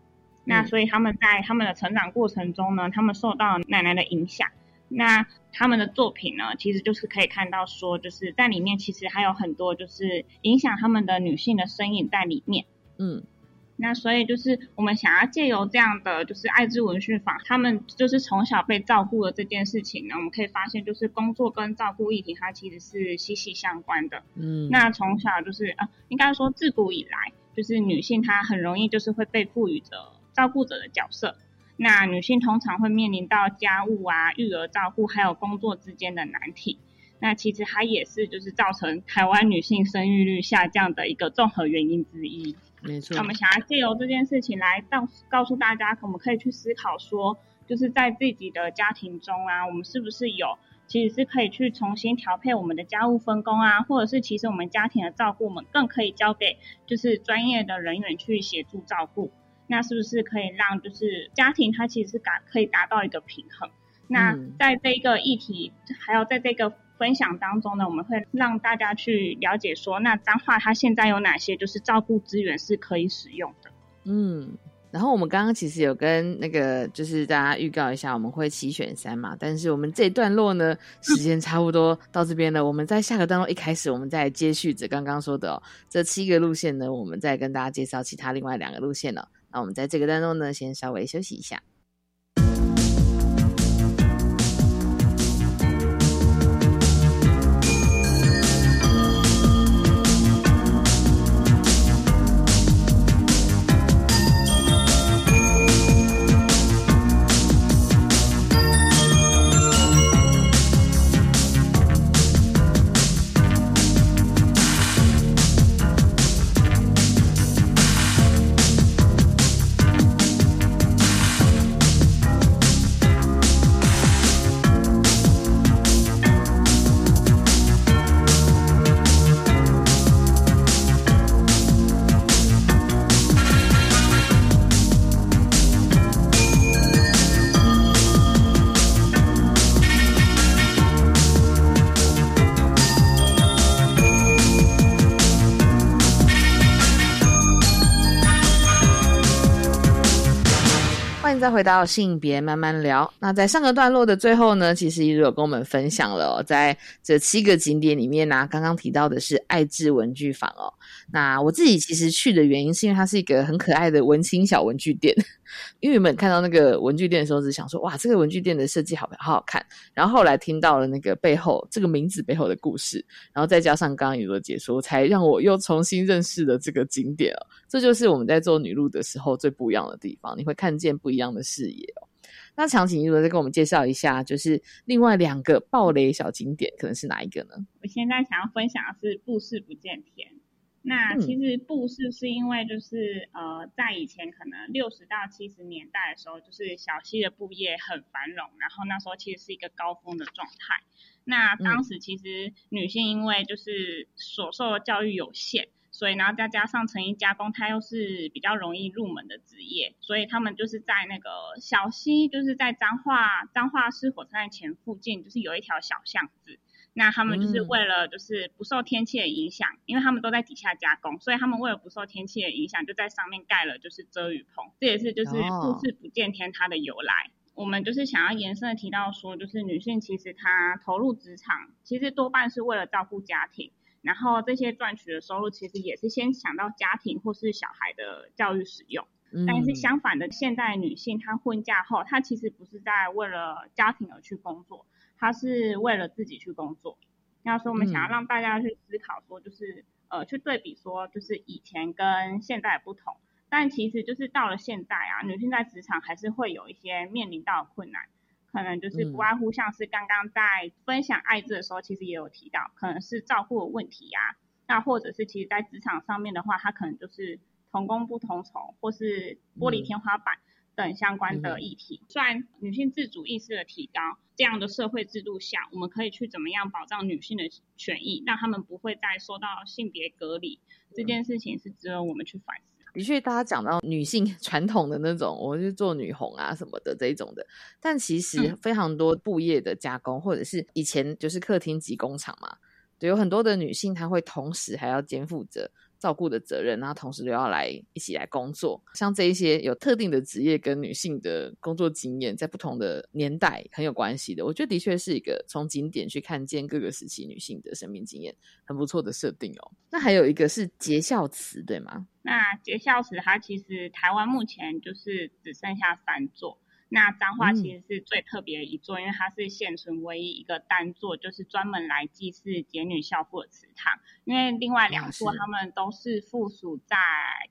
那所以他们在他们的成长过程中呢，他们受到奶奶的影响，那他们的作品呢，其实就是可以看到说，就是在里面其实还有很多就是影响他们的女性的身影在里面。嗯。那所以就是我们想要借由这样的就是爱之文训坊，他们就是从小被照顾的这件事情呢，我们可以发现就是工作跟照顾议题它其实是息息相关的。嗯，那从小就是呃，应该说自古以来，就是女性她很容易就是会被赋予着照顾者的角色。那女性通常会面临到家务啊、育儿照顾还有工作之间的难题。那其实它也是就是造成台湾女性生育率下降的一个综合原因之一。没错，我们想要借由这件事情来告告诉大家，我们可以去思考说，就是在自己的家庭中啊，我们是不是有其实是可以去重新调配我们的家务分工啊，或者是其实我们家庭的照顾，我们更可以交给就是专业的人员去协助照顾，那是不是可以让就是家庭它其实是达可以达到一个平衡？那在这个议题，还有在这个。分享当中呢，我们会让大家去了解说，那彰化它现在有哪些就是照顾资源是可以使用的。嗯，然后我们刚刚其实有跟那个就是大家预告一下，我们会七选三嘛，但是我们这一段落呢，时间差不多到这边了。我们在下个段落一开始，我们再接续着刚刚说的哦这七个路线呢，我们再跟大家介绍其他另外两个路线了。那我们在这个段落呢，先稍微休息一下。再回到性别慢慢聊。那在上个段落的最后呢，其实一如有跟我们分享了，在这七个景点里面呢，刚刚提到的是爱智文具坊哦。那我自己其实去的原因，是因为它是一个很可爱的文青小文具店。因为原本看到那个文具店的时候，只想说哇，这个文具店的设计好好好看。然后后来听到了那个背后这个名字背后的故事，然后再加上刚刚有的解说，才让我又重新认识了这个景点哦。这就是我们在做女路的时候最不一样的地方，你会看见不一样的视野哦。那想请一如再跟我们介绍一下，就是另外两个暴雷小景点可能是哪一个呢？我现在想要分享的是布氏不见天。那其实布市是因为就是呃，在以前可能六十到七十年代的时候，就是小溪的布业很繁荣，然后那时候其实是一个高峰的状态。那当时其实女性因为就是所受的教育有限，所以然后再加上成衣加工，它又是比较容易入门的职业，所以他们就是在那个小溪，就是在彰化彰化市火车站前附近，就是有一条小巷子。那他们就是为了就是不受天气的影响，因为他们都在底下加工，所以他们为了不受天气的影响，就在上面盖了就是遮雨棚。这也是就是不是不见天它的由来。我们就是想要延伸的提到说，就是女性其实她投入职场，其实多半是为了照顾家庭，然后这些赚取的收入其实也是先想到家庭或是小孩的教育使用。但是相反的，现代女性她婚嫁后，她其实不是在为了家庭而去工作。他是为了自己去工作，那所以我们想要让大家去思考，说就是呃去对比说就是以前跟现在不同，但其实就是到了现在啊，女性在职场还是会有一些面临到困难，可能就是不外乎像是刚刚在分享爱字的时候，其实也有提到，可能是照顾的问题呀，那或者是其实在职场上面的话，他可能就是同工不同酬，或是玻璃天花板。等相关的议题，虽然女性自主意识的提高，这样的社会制度下，我们可以去怎么样保障女性的权益，让他们不会再受到性别隔离，这件事情是值得我们去反思。的确，大家讲到女性传统的那种，我就做女红啊什么的这一种的，但其实非常多布业的加工，或者是以前就是客厅及工厂嘛，对，有很多的女性她会同时还要肩负着。照顾的责任，然后同时又要来一起来工作。像这一些有特定的职业跟女性的工作经验，在不同的年代很有关系的。我觉得的确是一个从景点去看见各个时期女性的生命经验，很不错的设定哦。那还有一个是节孝祠，对吗？那节孝祠它其实台湾目前就是只剩下三座。那彰化其实是最特别的一座，因为它是现存唯一一个单座，就是专门来祭祀节女孝妇的祠堂。因为另外两座他们都是附属在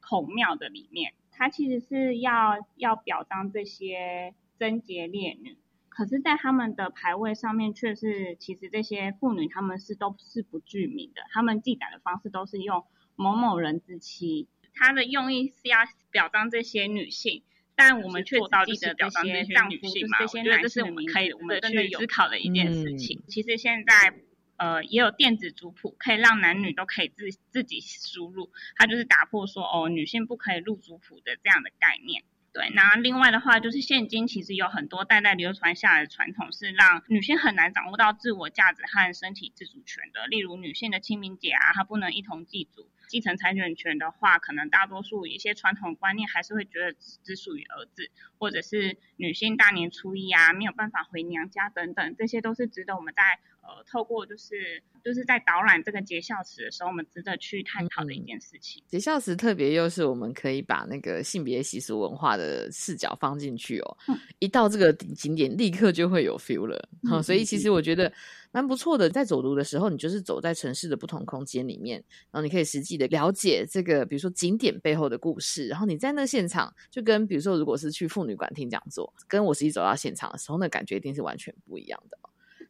孔庙的里面，它其实是要要表彰这些贞洁烈女，可是，在他们的牌位上面却是，其实这些妇女他们是都是不具名的，他们记载的方式都是用某某人之妻，他的用意是要表彰这些女性。但我们却做到记得这些丈夫，就是这些男性，我们可以我们去思考的一件事情。其实现在呃也有电子族谱，可以让男女都可以自自己输入，它就是打破说哦女性不可以入族谱的这样的概念。对，那另外的话就是现今其实有很多代代流传下来的传统，是让女性很难掌握到自我价值和身体自主权的。例如女性的清明节啊，她不能一同祭祖。继承财产权的话，可能大多数一些传统观念还是会觉得只属于儿子，或者是女性大年初一啊没有办法回娘家等等，这些都是值得我们在呃透过就是就是在导览这个节孝祠的时候，我们值得去探讨的一件事情。节孝祠特别又是我们可以把那个性别习俗文化的视角放进去哦，一到这个景点立刻就会有 feel 了，好，所以其实我觉得。蛮不错的，在走读的时候，你就是走在城市的不同空间里面，然后你可以实际的了解这个，比如说景点背后的故事。然后你在那现场，就跟比如说，如果是去妇女馆听讲座，跟我实际走到现场的时候，那感觉一定是完全不一样的。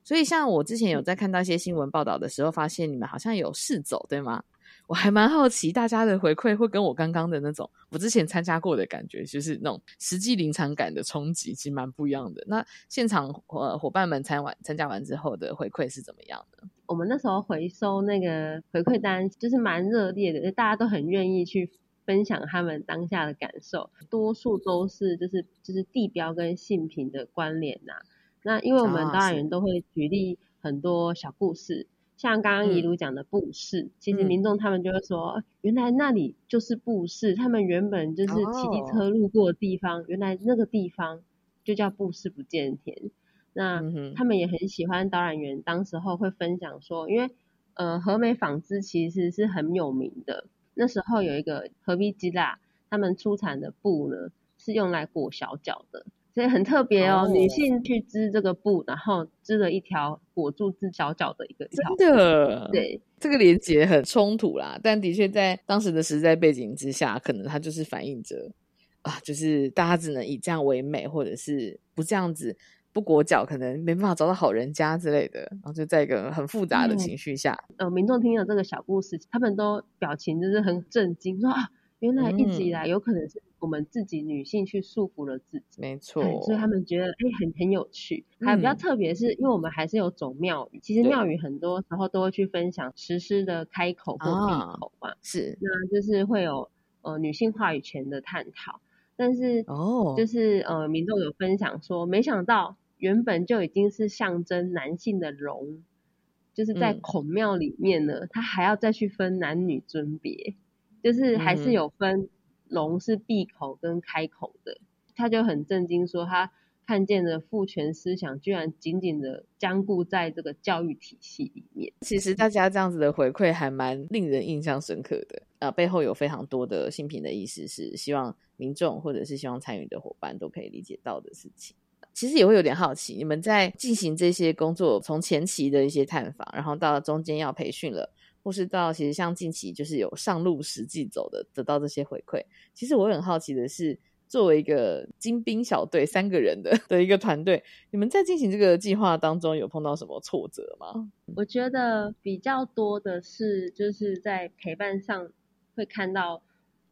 所以，像我之前有在看到一些新闻报道的时候，发现你们好像有试走，对吗？我还蛮好奇，大家的回馈会跟我刚刚的那种我之前参加过的感觉，就是那种实际临场感的冲击，其实蛮不一样的。那现场呃伙伴们参完参加完之后的回馈是怎么样的？我们那时候回收那个回馈单，就是蛮热烈的，大家都很愿意去分享他们当下的感受，多数都是就是就是地标跟性品的关联呐。那因为我们导演员都会举例很多小故事。像刚刚怡如讲的布市，其实民众他们就会说，原来那里就是布市，他们原本就是骑机车路过的地方，原来那个地方就叫布市不见田。那他们也很喜欢导览员当时候会分享说，因为呃和美纺织其实是很有名的，那时候有一个和美吉拉，他们出产的布呢是用来裹小脚的。所以很特别哦，女性去织这个布，然后织了一条裹住自小脚的一个真的，对，这个连接很冲突啦。但的确在当时的时代背景之下，可能它就是反映着啊，就是大家只能以这样为美，或者是不这样子不裹脚，可能没办法找到好人家之类的。然后就在一个很复杂的情绪下，呃，民众听了这个小故事，他们都表情就是很震惊，说啊。原来一直以来有可能是我们自己女性去束缚了自己，没错，所以他们觉得哎很很有趣。还有比较特别是，因为我们还是有走庙宇，其实庙宇很多时候都会去分享实施的开口或闭口嘛，是，那就是会有呃女性话语权的探讨。但是哦，就是呃民众有分享说，没想到原本就已经是象征男性的龙，就是在孔庙里面呢，他还要再去分男女尊别。就是还是有分龙是闭口跟开口的，他就很震惊说他看见的父权思想居然紧紧的僵固在这个教育体系里面。其实大家这样子的回馈还蛮令人印象深刻的啊，背后有非常多的新品的意思是希望民众或者是希望参与的伙伴都可以理解到的事情。其实也会有点好奇，你们在进行这些工作，从前期的一些探访，然后到中间要培训了。或是到其实像近期就是有上路实际走的，得到这些回馈。其实我很好奇的是，作为一个精兵小队三个人的的一个团队，你们在进行这个计划当中有碰到什么挫折吗？我觉得比较多的是，就是在陪伴上会看到，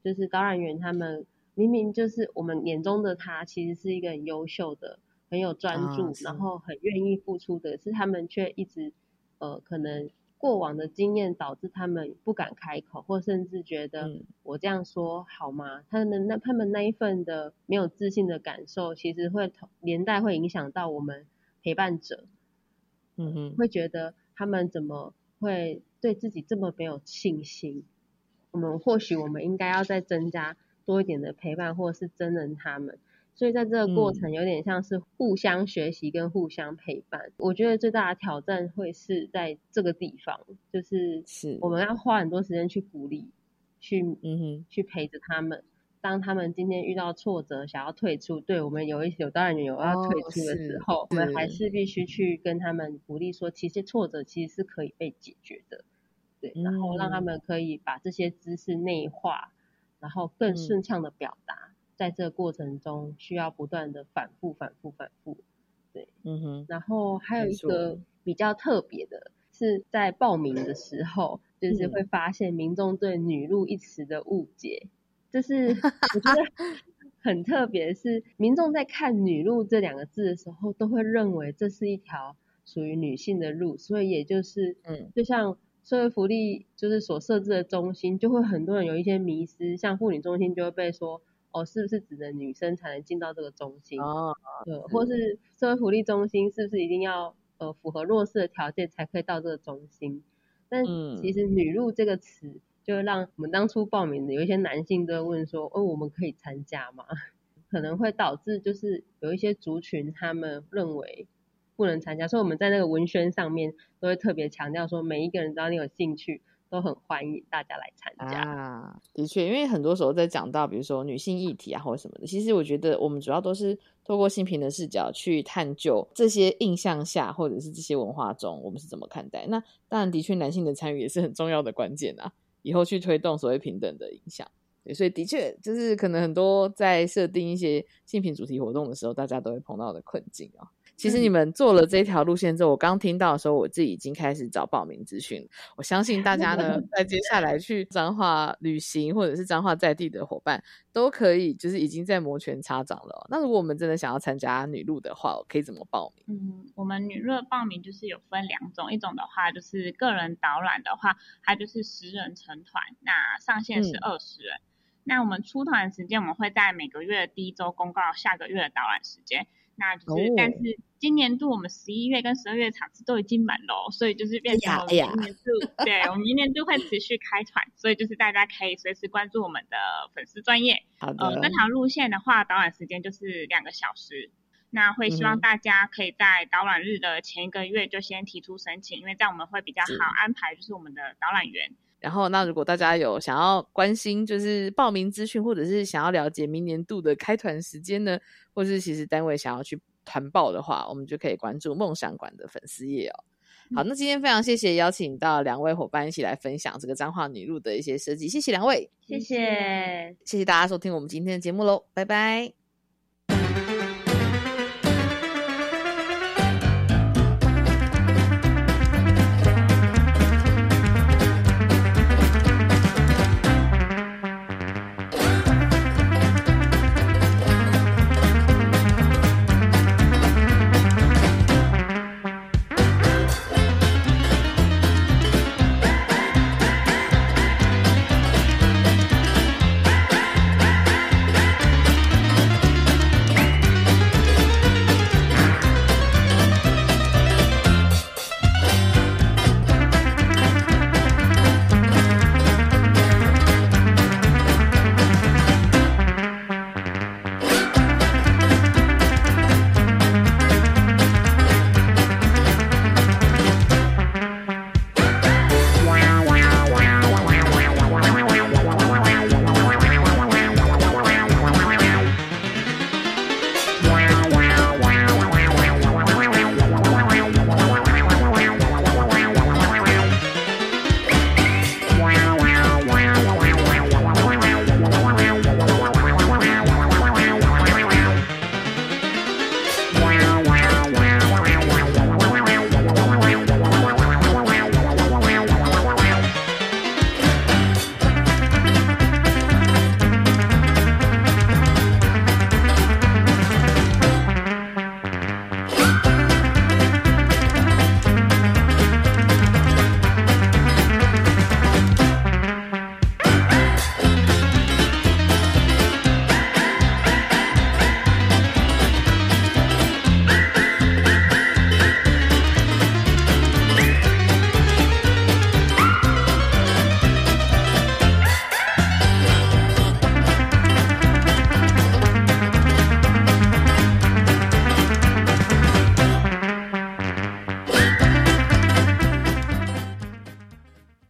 就是导览员他们明明就是我们眼中的他，其实是一个很优秀的、很有专注，然后很愿意付出的，是他们却一直呃可能。过往的经验导致他们不敢开口，或甚至觉得我这样说好吗？他们那他们那一份的没有自信的感受，其实会连带会影响到我们陪伴者。嗯哼，会觉得他们怎么会对自己这么没有信心？我们或许我们应该要再增加多一点的陪伴，或者是真人他们。所以在这个过程有点像是互相学习跟互相陪伴。我觉得最大的挑战会是在这个地方，就是是我们要花很多时间去鼓励，去嗯哼去陪着他们。当他们今天遇到挫折，想要退出，对我们有一有当然有要退出的时候，我们还是必须去跟他们鼓励说，其实挫折其实是可以被解决的，对，然后让他们可以把这些知识内化，然后更顺畅的表达。在这个过程中，需要不断的反复、反复、反复，对，嗯哼。然后还有一个比较特别的，是在报名的时候，就是会发现民众对“女路”一词的误解，就是 <laughs> 我觉得很特别，是民众在看“女路”这两个字的时候，都会认为这是一条属于女性的路，所以也就是，嗯，就像社会福利就是所设置的中心，就会很多人有一些迷失，像妇女中心就会被说。哦，是不是指的女生才能进到这个中心？哦，对，或是社会福利中心是不是一定要呃符合弱势的条件才可以到这个中心？但其实“女入”这个词，就让我们当初报名的有一些男性都问说：“哦，我们可以参加吗？” <laughs> 可能会导致就是有一些族群他们认为不能参加，所以我们在那个文宣上面都会特别强调说，每一个人只要你有兴趣。都很欢迎大家来参加啊！的确，因为很多时候在讲到，比如说女性议题啊，或者什么的，其实我觉得我们主要都是透过性平的视角去探究这些印象下，或者是这些文化中，我们是怎么看待。那当然，的确，男性的参与也是很重要的关键啊，以后去推动所谓平等的影响。对，所以的确，就是可能很多在设定一些性平主题活动的时候，大家都会碰到的困境啊。其实你们做了这条路线之后，我刚听到的时候，我自己已经开始找报名资讯。我相信大家呢，<laughs> 在接下来去彰化旅行，或者是彰化在地的伙伴，都可以就是已经在摩拳擦掌了。那如果我们真的想要参加女路的话，我可以怎么报名？嗯，我们女路的报名就是有分两种，一种的话就是个人导览的话，它就是十人成团，那上限是二十人。那我们出团时间，我们会在每个月的第一周公告下个月的导览时间。那就是，但是今年度我们十一月跟十二月场次都已经满了，所以就是变成明年度，对我们明年度会持续开团，所以就是大家可以随时关注我们的粉丝专业。好的。呃，这条路线的话，导览时间就是两个小时，那会希望大家可以在导览日的前一个月就先提出申请，因为这样我们会比较好安排，就是我们的导览员。然后，那如果大家有想要关心，就是报名资讯，或者是想要了解明年度的开团时间呢，或是其实单位想要去团报的话，我们就可以关注梦想馆的粉丝页哦。好，那今天非常谢谢邀请到两位伙伴一起来分享这个彰化女路的一些设计，谢谢两位，谢谢，谢谢大家收听我们今天的节目喽，拜拜。